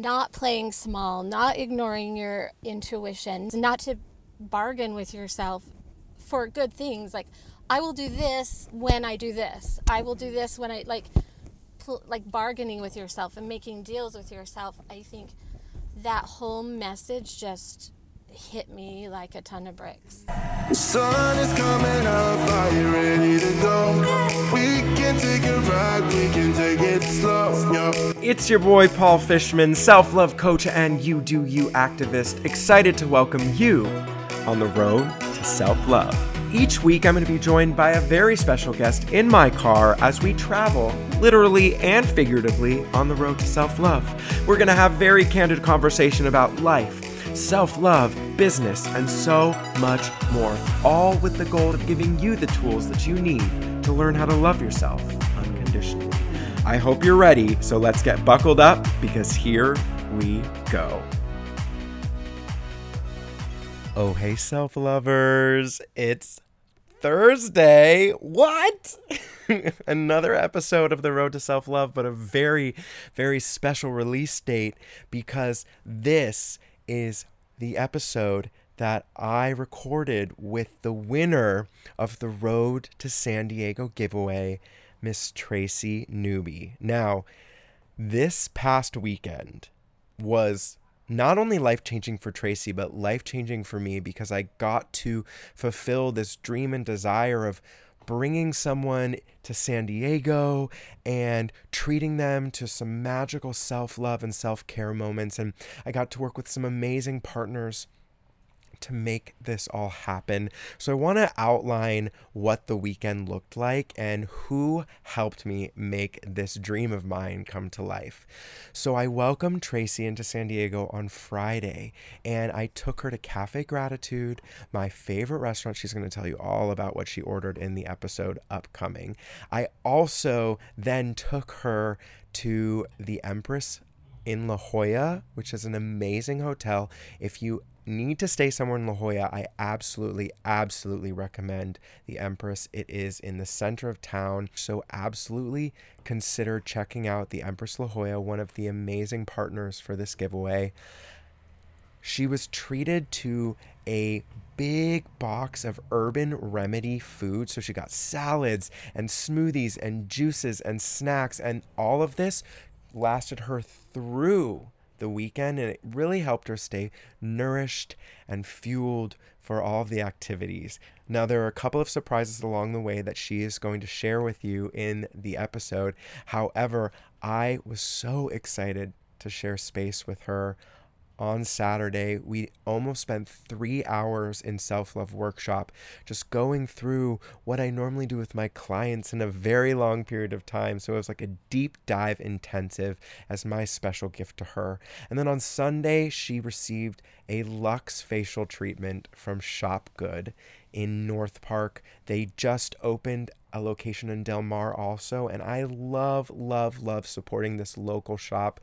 not playing small, not ignoring your intuition, not to bargain with yourself for good things. Like, I will do this when I do this. I will do this when I like, pl- like bargaining with yourself and making deals with yourself. I think that whole message just hit me like a ton of bricks. The sun is coming up, are you ready to go? We can take a ride, we can take it slow. Yo. It's your boy Paul Fishman, self love coach and You Do You activist, excited to welcome you on the road to self love. Each week, I'm going to be joined by a very special guest in my car as we travel, literally and figuratively, on the road to self love. We're going to have very candid conversation about life, self love, business, and so much more, all with the goal of giving you the tools that you need to learn how to love yourself unconditionally. I hope you're ready, so let's get buckled up because here we go. Oh, hey, self lovers. It's Thursday. What? Another episode of The Road to Self Love, but a very, very special release date because this is the episode that I recorded with the winner of the Road to San Diego giveaway, Miss Tracy Newby. Now, this past weekend was not only life changing for Tracy, but life changing for me because I got to fulfill this dream and desire of bringing someone to San Diego and treating them to some magical self love and self care moments. And I got to work with some amazing partners to make this all happen. So I want to outline what the weekend looked like and who helped me make this dream of mine come to life. So I welcomed Tracy into San Diego on Friday and I took her to Cafe Gratitude, my favorite restaurant. She's going to tell you all about what she ordered in the episode upcoming. I also then took her to the Empress in La Jolla, which is an amazing hotel. If you need to stay somewhere in La Jolla, I absolutely, absolutely recommend the Empress. It is in the center of town. So, absolutely consider checking out the Empress La Jolla, one of the amazing partners for this giveaway. She was treated to a big box of urban remedy food. So she got salads and smoothies and juices and snacks, and all of this lasted her through the weekend and it really helped her stay nourished and fueled for all of the activities. Now, there are a couple of surprises along the way that she is going to share with you in the episode. However, I was so excited to share space with her on Saturday, we almost spent three hours in self love workshop, just going through what I normally do with my clients in a very long period of time. So it was like a deep dive intensive as my special gift to her. And then on Sunday, she received a Lux facial treatment from Shop Good in North Park. They just opened a location in Del Mar also. And I love, love, love supporting this local shop.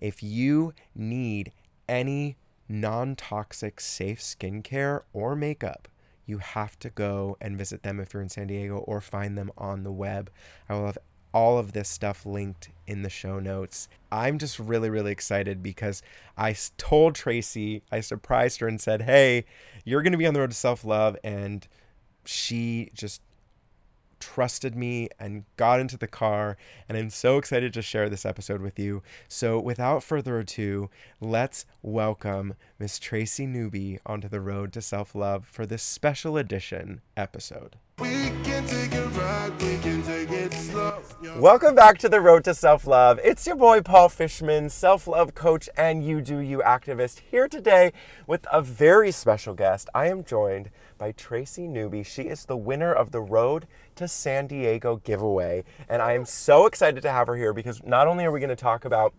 If you need any non toxic, safe skincare or makeup, you have to go and visit them if you're in San Diego or find them on the web. I will have all of this stuff linked in the show notes. I'm just really, really excited because I told Tracy, I surprised her and said, Hey, you're going to be on the road to self love. And she just trusted me and got into the car. And I'm so excited to share this episode with you. So, without further ado, let's welcome Miss Tracy Newby onto the road to self love for this special edition episode. Welcome back to the Road to Self Love. It's your boy Paul Fishman, self love coach and You Do You activist, here today with a very special guest. I am joined by Tracy Newby. She is the winner of the Road to San Diego giveaway. And I am so excited to have her here because not only are we going to talk about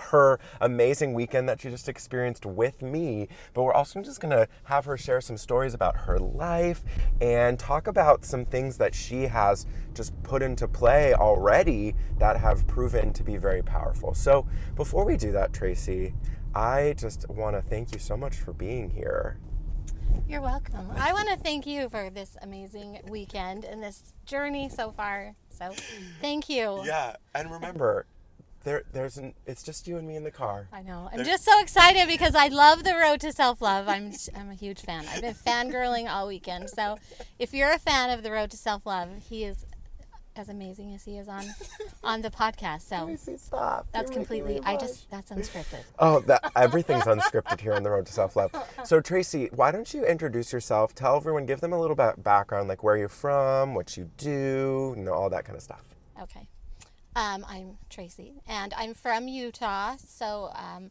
her amazing weekend that she just experienced with me, but we're also just going to have her share some stories about her life and talk about some things that she has just put into play already that have proven to be very powerful. So, before we do that, Tracy, I just want to thank you so much for being here. You're welcome. I want to thank you for this amazing weekend and this journey so far. So, thank you. Yeah, and remember, there, there's an. It's just you and me in the car. I know. I'm just so excited because I love the road to self love. I'm I'm a huge fan. I've been fangirling all weekend. So if you're a fan of the road to self love, he is as amazing as he is on on the podcast. So Tracy, stop. that's You're completely. I just that's unscripted. Oh, that everything's unscripted here on the road to self love. So Tracy, why don't you introduce yourself? Tell everyone, give them a little bit background, like where you're from, what you do, you know, all that kind of stuff. Okay. Um, I'm Tracy, and I'm from Utah. So um,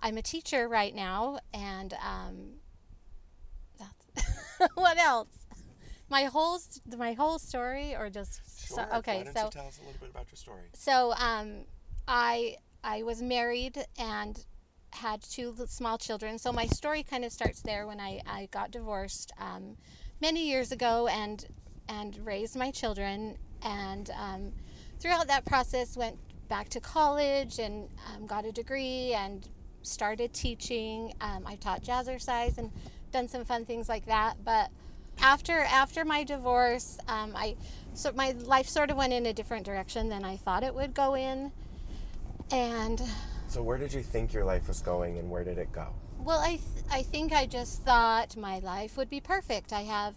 I'm a teacher right now, and um, that's what else? My whole my whole story, or just so, okay? so tell us a little bit about your story? so um, I I was married and had two small children. So my story kind of starts there when I, I got divorced um, many years ago and and raised my children and um, throughout that process went back to college and um, got a degree and started teaching. Um, I taught jazzercise and done some fun things like that. But after after my divorce, um, I so my life sort of went in a different direction than I thought it would go in, and So where did you think your life was going, and where did it go? well, I th- I think I just thought my life would be perfect. I have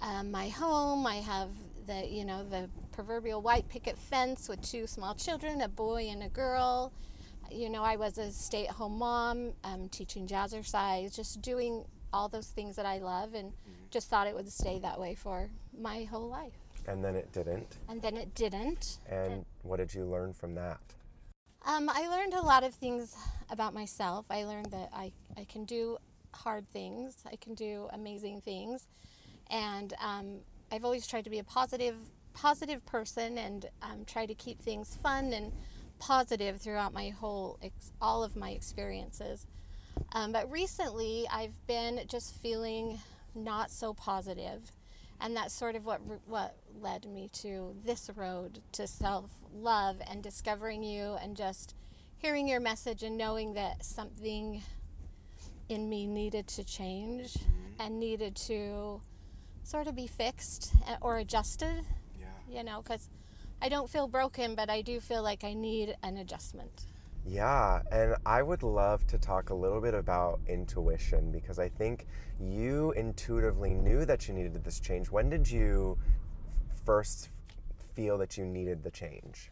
um, my home. I have the you know the proverbial white picket fence with two small children, a boy and a girl. You know, I was a stay-at-home mom, um, teaching jazzercise, just doing all those things that I love, and just thought it would stay that way for my whole life. And then it didn't. And then it didn't. And what did you learn from that? Um, I learned a lot of things about myself. I learned that I, I can do hard things, I can do amazing things. And um, I've always tried to be a positive, positive person and um, try to keep things fun and positive throughout my whole, ex- all of my experiences. Um, but recently, I've been just feeling not so positive, and that's sort of what what led me to this road to self love and discovering you, and just hearing your message and knowing that something in me needed to change and needed to sort of be fixed uh, or adjusted. You know, because I don't feel broken, but I do feel like I need an adjustment. Yeah, and I would love to talk a little bit about intuition because I think you intuitively knew that you needed this change. When did you first feel that you needed the change?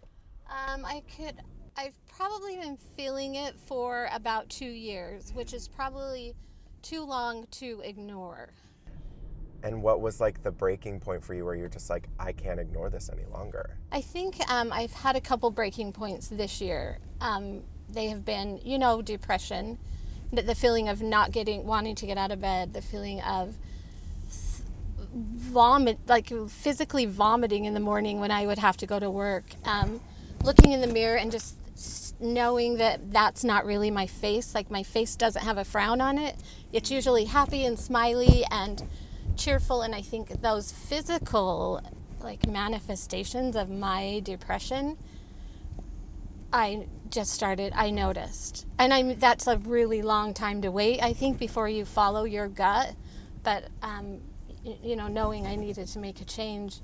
Um, I could. I've probably been feeling it for about two years, which is probably too long to ignore. And what was like the breaking point for you where you're just like, I can't ignore this any longer? I think um, I've had a couple breaking points this year. Um, they have been, you know, depression, the, feeling of not getting, wanting to get out of bed, the feeling of vomit, like physically vomiting in the morning when I would have to go to work. Um, looking in the mirror and just knowing that that's not really my face. Like my face doesn't have a frown on it. It's usually happy and smiley and cheerful. And I think those physical like manifestations of my depression, I just started. I noticed, and I'm that's a really long time to wait. I think before you follow your gut, but um, you know, knowing I needed to make a change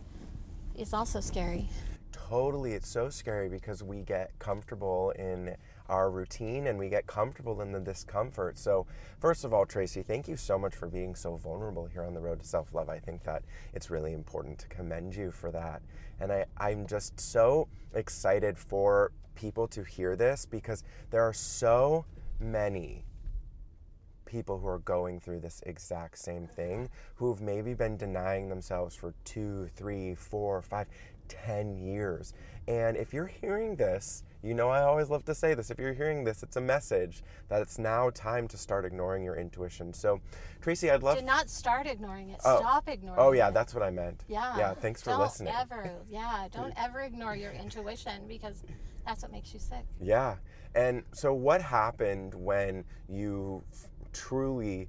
is also scary. Totally, it's so scary because we get comfortable in our routine and we get comfortable in the discomfort. So, first of all, Tracy, thank you so much for being so vulnerable here on the road to self love. I think that it's really important to commend you for that. And I, I'm just so excited for people to hear this because there are so many people who are going through this exact same thing who've maybe been denying themselves for two, three, four, five, ten years. And if you're hearing this, you know I always love to say this. If you're hearing this, it's a message that it's now time to start ignoring your intuition. So, Tracy, I'd love. Do not start ignoring it. Oh. Stop ignoring it. oh yeah, it. that's what I meant. yeah. Yeah. Thanks for listening. don't. Ever, yeah. Don't ever ignore your intuition because that's what makes you sick. Yeah. And so, what happened when you f- truly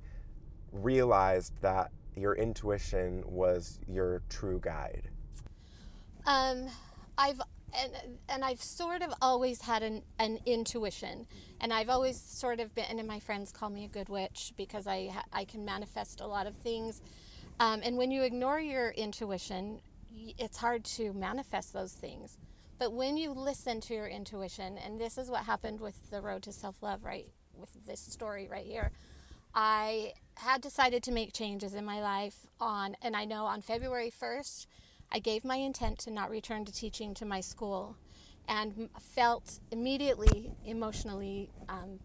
realized that your intuition was your true guide? Um, I've and and I've sort of always had an, an intuition, and I've always sort of been. And my friends call me a good witch because I I can manifest a lot of things. Um, and when you ignore your intuition, it's hard to manifest those things. But when you listen to your intuition, and this is what happened with the road to self love, right? With this story right here, I had decided to make changes in my life on, and I know on February 1st, I gave my intent to not return to teaching to my school and felt immediately emotionally um,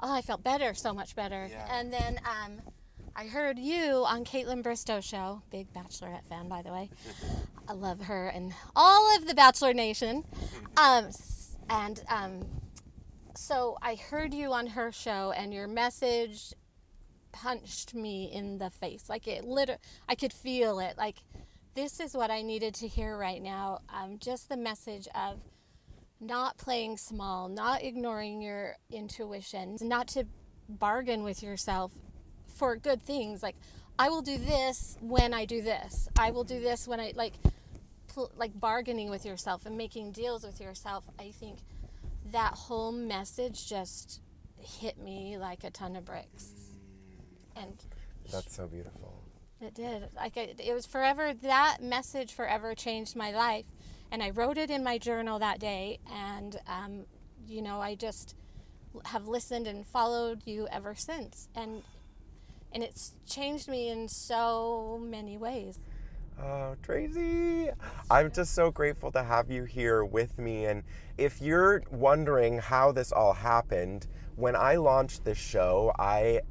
oh i felt better so much better Yeah. and then um, i heard you on Kaitlyn Bristowe show big bachelorette fan by the way i love her and all of the bachelor nation um, and um, so i heard you on her show and your message punched me in the face. Like it literally, I could feel it. Like this is what I needed to hear right now. Um, just the message of not playing small, not ignoring your intuition, not to bargain with yourself for good things. Like I will do this when I do this. I will do this when I like pl- like bargaining with yourself and making deals with yourself. I think that whole message just hit me like a ton of bricks. And That's so beautiful. It did. Like it, it was forever. That message forever changed my life, and I wrote it in my journal that day. And um, you know, I just have listened and followed you ever since. And and it's changed me in so many ways. Oh, Tracy, I'm just so grateful to have you here with me. And if you're wondering how this all happened, when I launched this show, I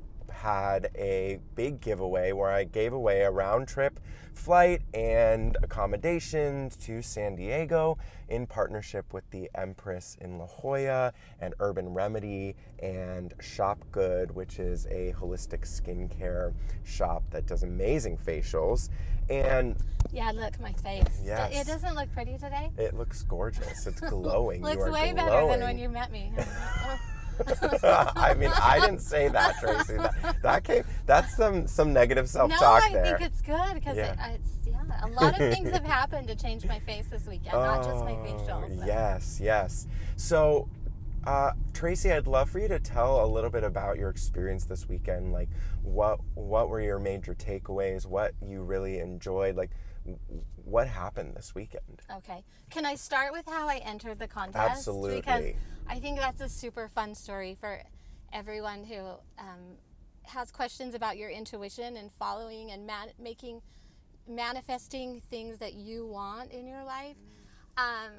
had a big giveaway where I gave away a round trip flight and accommodations to San Diego in partnership with the Empress in La Jolla and Urban Remedy and Shop Good, which is a holistic skincare shop that does amazing facials. And Yeah, look my face. It- Yes. It, doesn't look pretty today. it looks gorgeous. It's glowing. Looks way glowing. better than when you met me. I mean, I didn't say that, Tracy. That, that came. That's some some negative self-talk there. I there. think it's good because Yeah. it, it's yeah. A lot of things have happened to change my face this weekend, not just my Oh, facial. but- Yes, yes. So, uh, Tracy, I'd love for you to tell a little bit about your experience this weekend. Like, what what were your major takeaways? What you really enjoyed? Like, what happened this weekend? Okay. Can I start with how I entered the contest? Because Absolutely. I think that's a super fun story for everyone who um, has questions about your intuition and following and man- making, manifesting things that you want in your life. Um,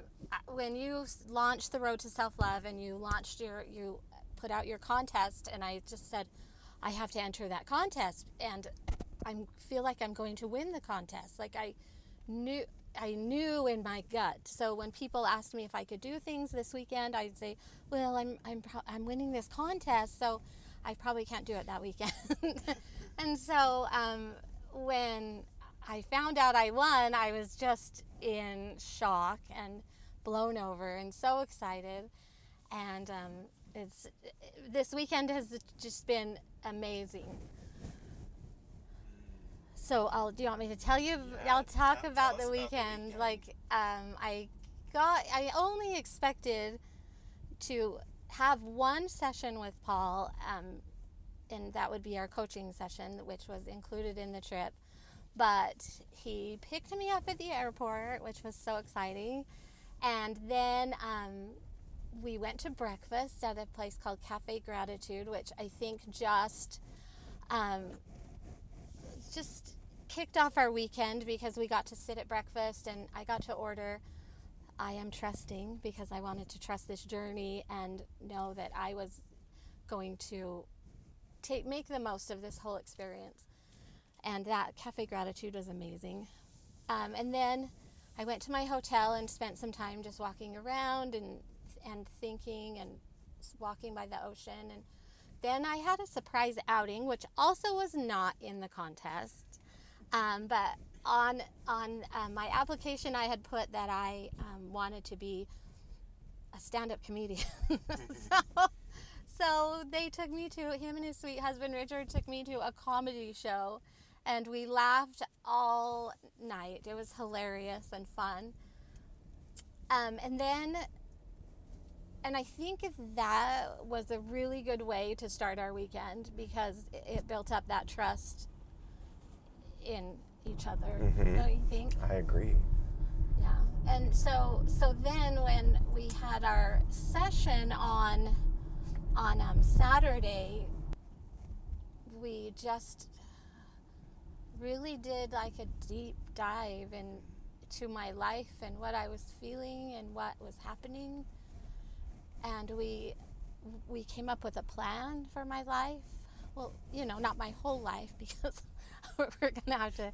when you launched the road to self love and you launched your, you put out your contest, and I just said, I have to enter that contest, and I feel like I'm going to win the contest. Like I knew I knew in my gut. So when people asked me if I could do things this weekend, I'd say, "Well, I'm I'm pro- I'm winning this contest, so I probably can't do it that weekend." and so um, when I found out I won, I was just in shock and blown over and so excited. And um, it's this weekend has just been amazing. So I'll. Do you want me to tell you? I'll talk tell- about the us about the weekend. weekend. Like um, I got. I only expected to have one session with Paul, um, and that would be our coaching session, which was included in the trip. But he picked me up at the airport, which was so exciting, and then um, we went to breakfast at a place called Cafe Gratitude, which I think just um, just kicked off our weekend because we got to sit at breakfast and I got to order. I am trusting because I wanted to trust this journey and know that I was going to take make the most of this whole experience. And that cafe gratitude was amazing. Um, and then I went to my hotel and spent some time just walking around and and thinking and walking by the ocean and then I had a surprise outing, which also was not in the contest. Um, but on on uh, my application, I had put that I um, wanted to be a stand-up comedian. so, so they took me to him and his sweet husband Richard took me to a comedy show, and we laughed all night. It was hilarious and fun. Um, and then and I think that was a really good way to start our weekend because it- it built up that trust in each other. Mhm. Don't you think? I agree. Yeah. and so so then when we had our session on on um, Saturday, we just really did like a deep dive into my life and what I was feeling and what was happening, and we we came up with a plan for my life. Well, you know, not my whole life because we're gonna have to.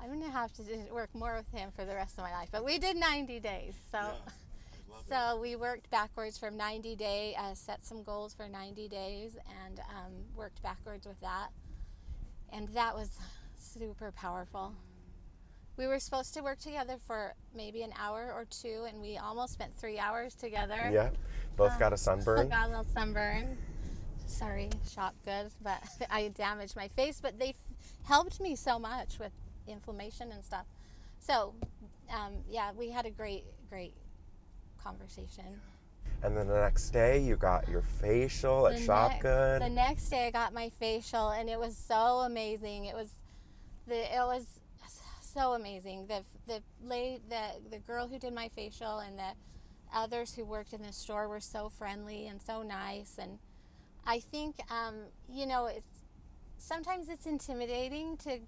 I'm gonna have to work more with him for the rest of my life. But we did 90 days, so so we worked backwards from 90 day, uh, set some goals for 90 days, and um, worked backwards with that, and that was super powerful. We were supposed to work together for maybe an hour or two, and we almost spent three hours together. Yeah. Both got a sunburn. Got a little sunburn. Sorry, shop good, but I damaged my face. But they helped me so much with inflammation and stuff. So, um, yeah, we had a great, great conversation. And then the next day, you got your facial at The Shop Good. The next day, I got my facial, and it was so amazing. It was, the it was so amazing. The the late the the girl who did my facial and the others who worked in the store were so friendly and so nice. And I think, um, you know, it's sometimes it's intimidating to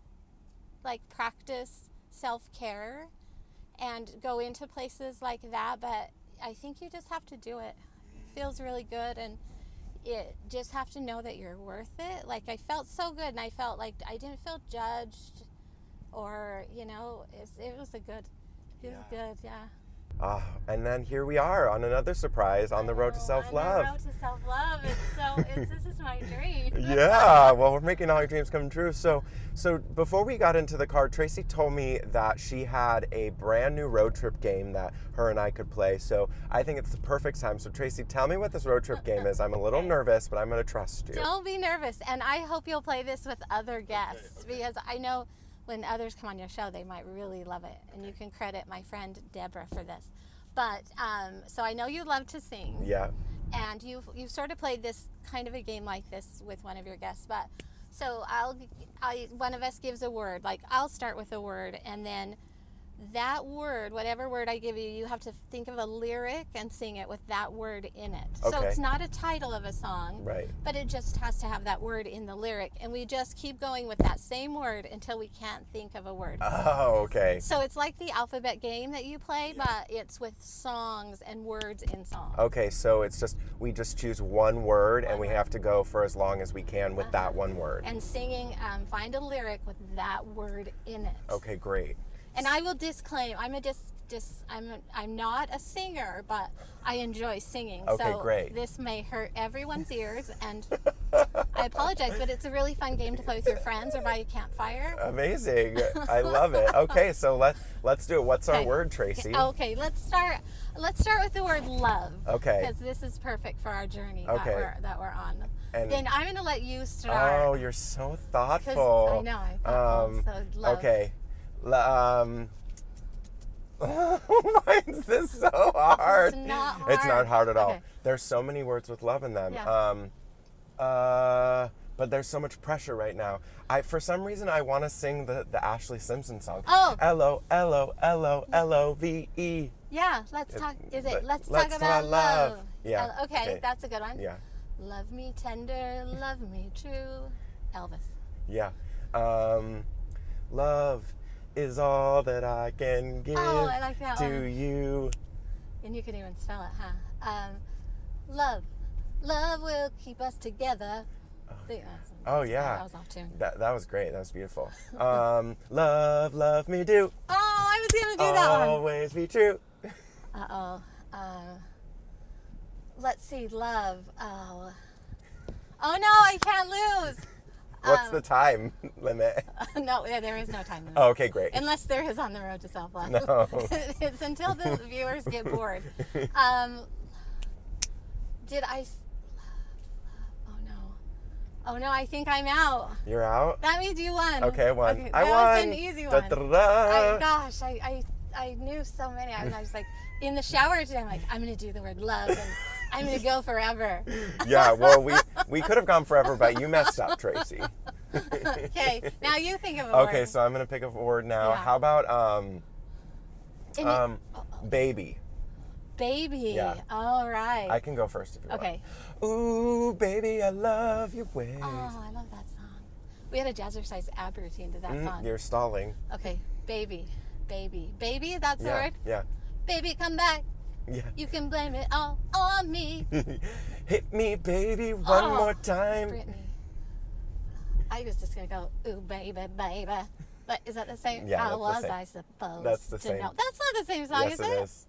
like practice self care and go into places like that, but I think you just have to do it. It feels really good and it just have to know that you're worth it. Like I felt so good and I felt like I didn't feel judged or, you know, it's, it was a good it was good, yeah. Ah, and then here we are on another surprise on the road to Oh, self On love. the road to self love. It's so it's this is my dream. yeah, well, we're making all your dreams come true. So, so before we got into the car, Tracy told me that she had a brand new road trip game that her and I could play. So, I think it's the perfect time. So, Tracy, tell me what this road trip game is. I'm a little nervous, but I'm going to trust you. Don't be nervous. And I hope you'll play this with other guests because I know when others come on your show, they might really love it. And you can credit my friend Deborah for this. But um, so I know you love to sing, Yeah. and you've you've sort of played this kind of a game like this with one of your guests. But so I'll I one of us gives a word. Like I'll start with a word, and then that word, whatever word I give you, you have to think of a lyric and sing it with that word in it. So it's not a title of a song Right. but it just has to have that word in the lyric and we just keep going with that same word until we can't think of a word Oh, okay. so it's like the alphabet game that you play but it's with songs and words in songs Okay, so it's just we just choose one word and we have to go for as long as we can with that one word. and singing um, find a lyric with that word in it Okay, great. And i will disclaim i'm a dis, dis i'm a, i'm not a singer but i enjoy singing Okay, so great. this may hurt everyone's ears and i apologize but it's a really fun game to play with your friends or by a campfire Amazing. I love it. Okay, so let let's do it. What's our word, Tracy? Okay, let's start. Let's start with the word love. Okay. Because this is perfect for our journey Okay. that we're that we're on. And- then I'm going to let you start. Oh, you're so thoughtful. I know. I thought Um, also love. Okay. L- um. Why is this so hard? It's not hard, It's not hard. at all. Okay. There's so many words with love in them. Yeah. Um, uh, but there's so much pressure right now. I, for some reason, I want to sing the, the Ashlee Simpson song. Oh. L O L O L O L O V E. Yeah. Let's talk. Is it? let- Let's, let's talk about love. love. Yeah, Uh, okay, okay. that's a good one. Yeah. Love me tender, love me true. Elvis. Yeah. Um, love is all that I can give Oh, I like that to one. you. And you can even spell it, huh? Um, love, love will keep us together. The- uh, Oh, yeah. That was off tune. That, that was great. That was beautiful. Um, love, love me do. Oh, I was gonna do that one. Always be true. Uh oh. Uh, let's see. Love. Oh. Oh no, I can't lose. What's Um, the time limit? no, yeah, there is no time limit. Oh, okay, great. Unless there is on the road to self love. No. it's until the viewers get bored. Um, did I? Oh no. Oh no, I think I'm out. You're out? That means you won. Okay, I won. Okay, I that won. was an easy one. da, da, da. I, gosh, I, I, I knew so many. I was, I was like, in the shower today, I'm like, I'm going to do the word love and I'm to go forever. yeah, well, we, we could have gone forever, but you messed up, Tracy. okay, now you think of a word. Okay, so I'm to pick a word now. Yeah. How about, um, Um, baby. baby. yeah. All right. I can go first if you okay. want. Okay. Ooh, baby, I love your ways. Oh, I love that song. We had a jazzercise ab routine to that Mm, song. You're stalling. Okay, baby, baby, baby. That's the Yeah, word. yeah, Baby, come back. Yeah. You can blame it all on me. Hit me, baby, one Oh, more time. Britney. I was just gonna go, ooh, baby, baby. But is that the same? Yeah, How was same. I supposed That's the to same. know? That's not the same song, yes, is it it? is.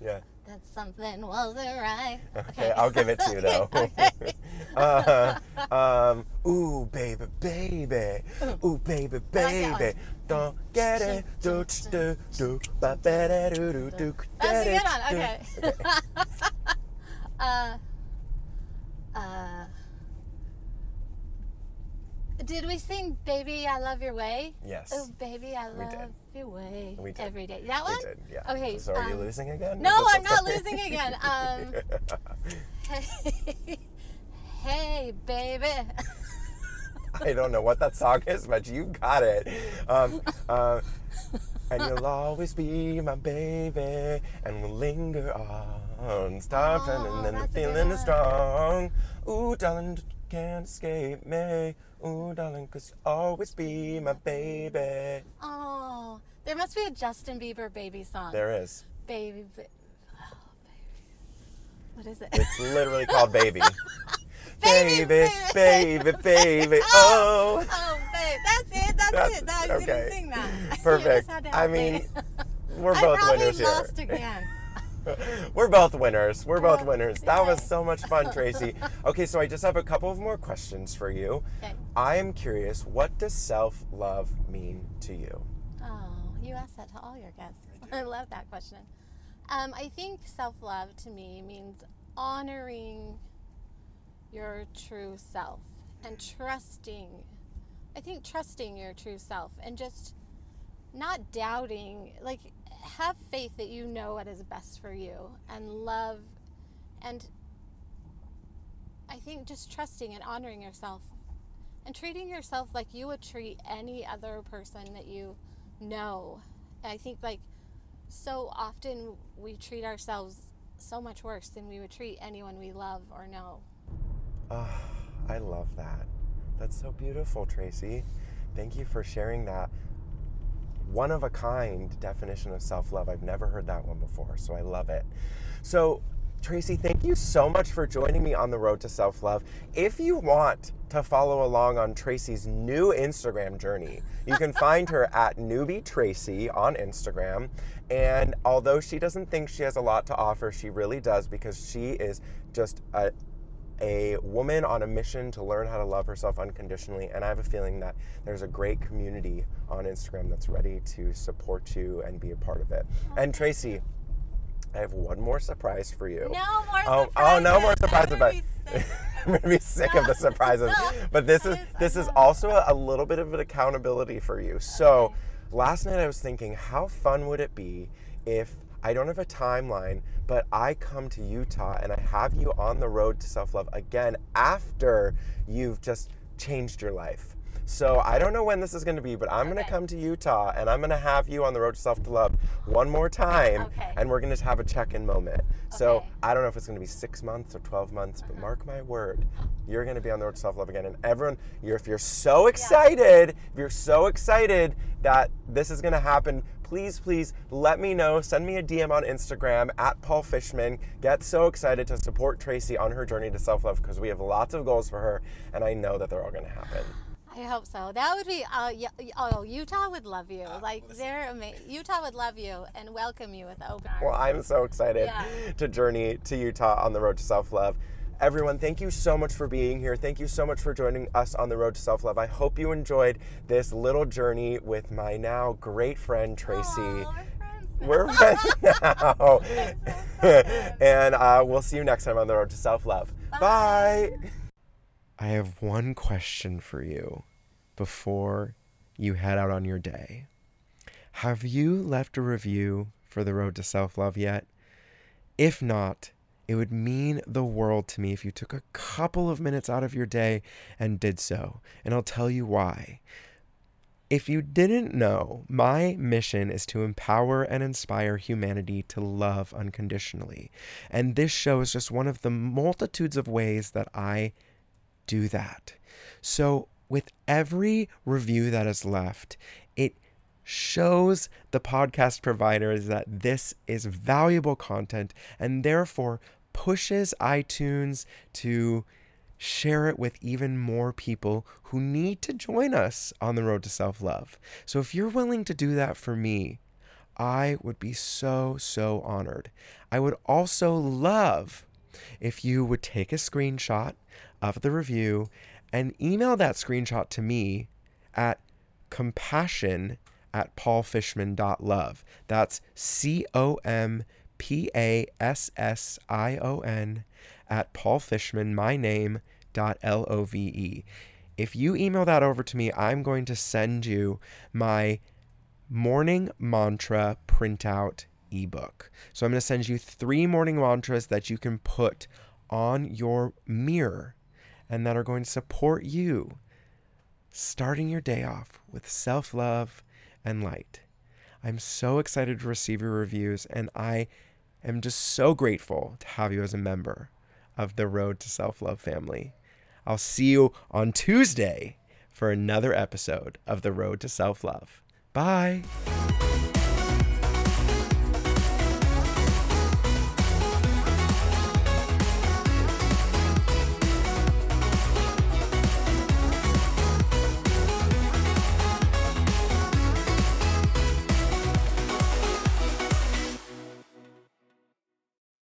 Yeah. That something wasn't right. Okay, I'll give it to you though. Okay. uh, um, ooh, baby, baby, ooh, baby, baby, don't get it, do do do, ba ba da do do do. That's a get good one. it. Okay. uh, uh, did we sing "Baby, I Love Your Way"? Yes. Oh, baby, I We love did. your way We did. every day. That one? We did, yeah. Okay. So are you um, losing again? No, Is this I'm not okay? losing again. Um, hey, hey, baby. I don't know what that song is, but you got it. Um, uh, and you'll always be my baby, and we'll linger on, stopping, Oh, and then the that's a good feeling is strong. Ooh, darling, can't escape me. Ooh, darling, cause you'll always be my baby. Oh, there must be a Justin Bieber baby song. There is. Baby, ba- oh, baby. What is it? It's literally called Baby. Baby, baby, baby, baby, oh. Oh, babe, that's it. That's, That's- it. You okay. didn't sing that. Perfect. just had to I mean, me. We're both winners here. lost again. We're both winners. We're both Oh, winners. That was so much fun, Tracy. Okay, so I just have a couple of more questions for you. Okay. I am curious, what does self love mean to you? Oh, you asked that to all your guests. I love that question. Um, I think self love to me means honoring your true self and trusting. I think trusting your true self and just not doubting, like, have faith that you know what is best for you and love and I think just trusting and honoring yourself and treating yourself like you would treat any other person that you know. I think like so often we treat ourselves so much worse than we would treat anyone we love or know. Oh, I love that. That's so beautiful, Tracy. Thank you for sharing that one of a kind definition of self love. I've never heard that one before, so I love it. So, Tracy, thank you so much for joining me on the road to self love. If you want to follow along on Tracy's new Instagram journey, you can find her at Newby Tracy on Instagram. And although she doesn't think she has a lot to offer, she really does because she is just a a woman on a mission to learn how to love herself unconditionally. And I have a feeling that there's a great community on Instagram that's ready to support you and be a part of it. And Tracy, I have one more surprise for you. No more Oh, oh, no more surprises. surprises! I'm But I'm gonna be sick of the surprises. But this is this is also a, a little bit of an accountability for you. So last night I was thinking, how fun would it be if I don't have a timeline, but I come to Utah and I have you on the road to self love again after you've just changed your life. So I don't know when this is going to be, but I'm going to come to Utah and I'm going to have you on the road to self love one more time, Okay. and we're going to have a check-in moment. So I don't know if it's going to be six months or 12 months, but uh-huh. mark my word, you're going to be on the road to self love again. And everyone, you're, if you're so excited, if you're so excited that this is going to happen, please, please let me know. Send me a DM on Instagram at Paul Fishman. Get so excited to support Tracy on her journey to self love because we have lots of goals for her, and I know that they're all going to happen. I hope so. That would be. Uh, oh, Utah would love you. Uh, like they're amazing. Utah would love you and welcome you with open arms. Well, I'm so excited Yeah. to journey to Utah on the road to self love. Everyone, thank you so much for being here. Thank you so much for joining us on the road to self love. I hope you enjoyed this little journey with my now great friend Tracy. Aw, We're friends. we're friends. friends now. and uh, we'll see you next time on the road to self love. Bye. I have one question for you before you head out on your day. Have you left a review for the road to self love yet? If not, it would mean the world to me if you took a couple of minutes out of your day and did so. And I'll tell you why. If you didn't know, my mission is to empower and inspire humanity to love unconditionally. And this show is just one of the multitudes of ways that I do that. So, with every review that is left, it shows the podcast providers that this is valuable content and therefore pushes iTunes to share it with even more people who need to join us on the road to self love. So if you're willing to do that for me, I would be so, so honored. I would also love if you would take a screenshot of the review and email that screenshot to me at compassion at paulfishman.love. That's C O M P A S S I O N at paulfishman, my name, dot L O V E. If you email that over to me, I'm going to send you my morning mantra printout ebook. So I'm going to send you three morning mantras that you can put on your mirror and that are going to support you starting your day off with self love and light. I'm so excited to receive your reviews, and I am just so grateful to have you as a member of the Road to Self Love family. I'll see you on Tuesday for another episode of The Road to Self Love. Bye.